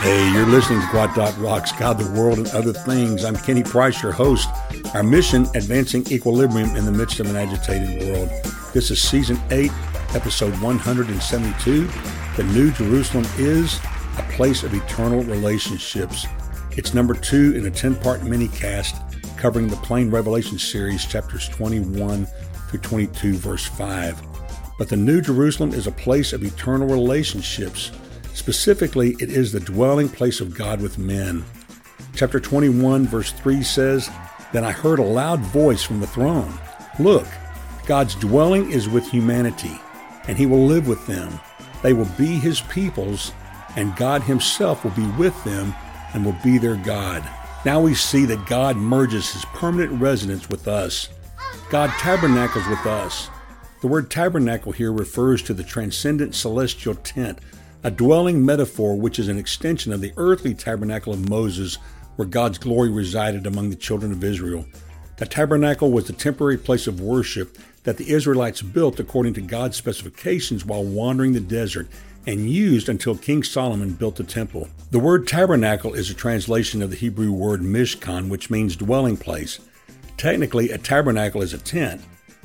Hey, you're listening to Gwot Dot Rocks, God, the World, and Other Things. I'm Kenny Price, your host. Our mission, advancing equilibrium in the midst of an agitated world. This is Season 8, Episode 172. The New Jerusalem is a place of eternal relationships. It's number two in a 10 part mini cast covering the Plain Revelation series, chapters 21 through 22, verse 5. But the New Jerusalem is a place of eternal relationships. Specifically, it is the dwelling place of God with men. Chapter 21, verse 3 says, Then I heard a loud voice from the throne Look, God's dwelling is with humanity, and he will live with them. They will be his peoples, and God himself will be with them and will be their God. Now we see that God merges his permanent residence with us. God tabernacles with us. The word tabernacle here refers to the transcendent celestial tent, a dwelling metaphor which is an extension of the earthly tabernacle of Moses, where God's glory resided among the children of Israel. The tabernacle was the temporary place of worship that the Israelites built according to God's specifications while wandering the desert and used until King Solomon built the temple. The word tabernacle is a translation of the Hebrew word mishkan, which means dwelling place. Technically, a tabernacle is a tent,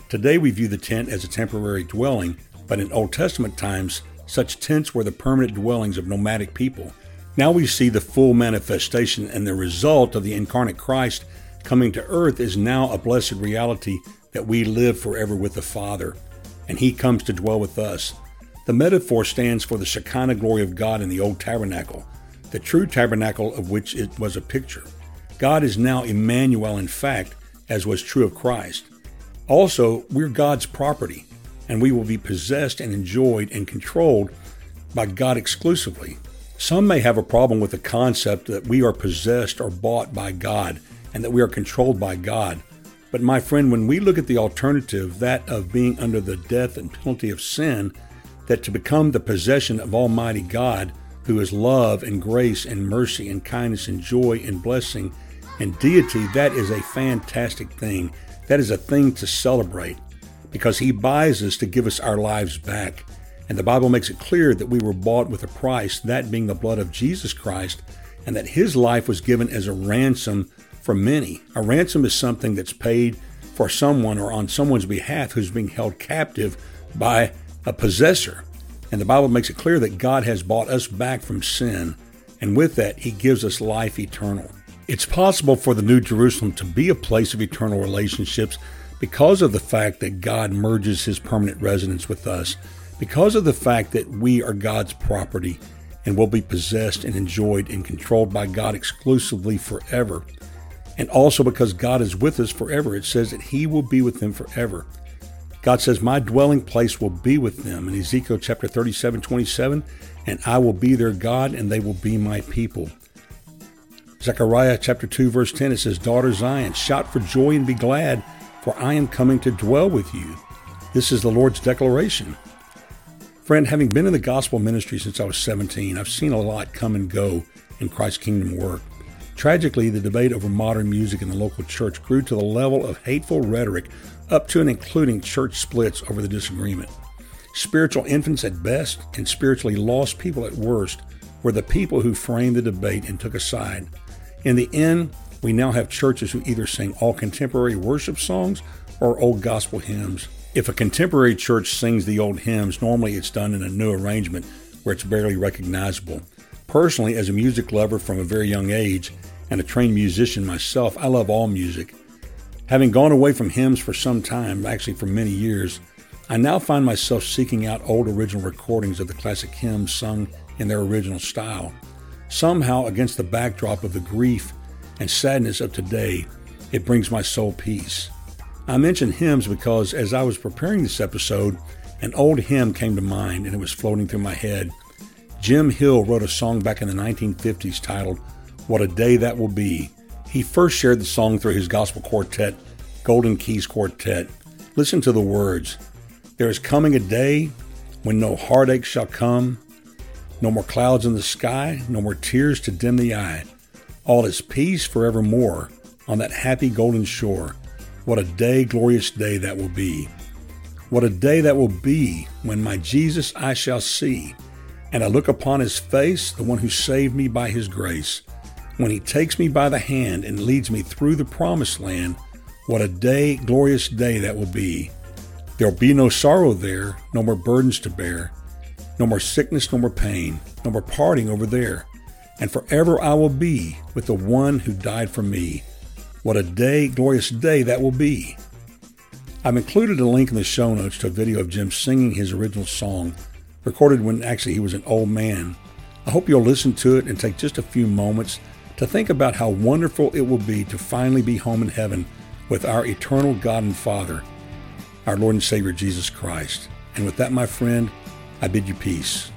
Today we view the tent as a temporary dwelling, but in Old Testament times, such tents were the permanent dwellings of nomadic people. Now we see the full manifestation and the result of the incarnate Christ coming to earth is now a blessed reality that we live forever with the Father, and He comes to dwell with us. The metaphor stands for the Shekinah glory of God in the old tabernacle, the true tabernacle of which it was a picture. God is now Emmanuel in fact, as was true of Christ. Also, we're God's property, and we will be possessed and enjoyed and controlled by God exclusively. Some may have a problem with the concept that we are possessed or bought by God and that we are controlled by God. But my friend, when we look at the alternative, that of being under the death and penalty of sin, that to become the possession of Almighty God, who is love and grace and mercy and kindness and joy and blessing and deity, that is a fantastic thing. That is a thing to celebrate because He buys us to give us our lives back. And the Bible makes it clear that we were bought with a price, that being the blood of Jesus Christ, and that His life was given as a ransom for many. A ransom is something that's paid for someone or on someone's behalf who's being held captive by a possessor. And the Bible makes it clear that God has bought us back from sin, and with that, He gives us life eternal. It's possible for the New Jerusalem to be a place of eternal relationships because of the fact that God merges his permanent residence with us, because of the fact that we are God's property and will be possessed and enjoyed and controlled by God exclusively forever. And also because God is with us forever. It says that he will be with them forever. God says, My dwelling place will be with them in Ezekiel chapter 37, 27, and I will be their God and they will be my people. Zechariah chapter 2 verse 10 it says, Daughter Zion, shout for joy and be glad, for I am coming to dwell with you. This is the Lord's declaration. Friend, having been in the gospel ministry since I was 17, I've seen a lot come and go in Christ's kingdom work. Tragically, the debate over modern music in the local church grew to the level of hateful rhetoric, up to and including church splits over the disagreement. Spiritual infants at best and spiritually lost people at worst were the people who framed the debate and took a side. In the end, we now have churches who either sing all contemporary worship songs or old gospel hymns. If a contemporary church sings the old hymns, normally it's done in a new arrangement where it's barely recognizable. Personally, as a music lover from a very young age and a trained musician myself, I love all music. Having gone away from hymns for some time, actually for many years, I now find myself seeking out old original recordings of the classic hymns sung in their original style. Somehow, against the backdrop of the grief and sadness of today, it brings my soul peace. I mention hymns because as I was preparing this episode, an old hymn came to mind and it was floating through my head. Jim Hill wrote a song back in the 1950s titled, What a Day That Will Be. He first shared the song through his gospel quartet, Golden Keys Quartet. Listen to the words There is coming a day when no heartache shall come, no more clouds in the sky, no more tears to dim the eye. All is peace forevermore on that happy golden shore. What a day, glorious day that will be. What a day that will be when my Jesus I shall see, and I look upon his face, the one who saved me by his grace. When he takes me by the hand and leads me through the promised land, what a day, glorious day that will be. There'll be no sorrow there, no more burdens to bear, no more sickness, no more pain, no more parting over there. And forever I will be with the one who died for me. What a day, glorious day that will be. I've included a link in the show notes to a video of Jim singing his original song, recorded when actually he was an old man. I hope you'll listen to it and take just a few moments to think about how wonderful it will be to finally be home in heaven with our eternal God and Father, our Lord and Savior Jesus Christ. And with that, my friend, I bid you peace.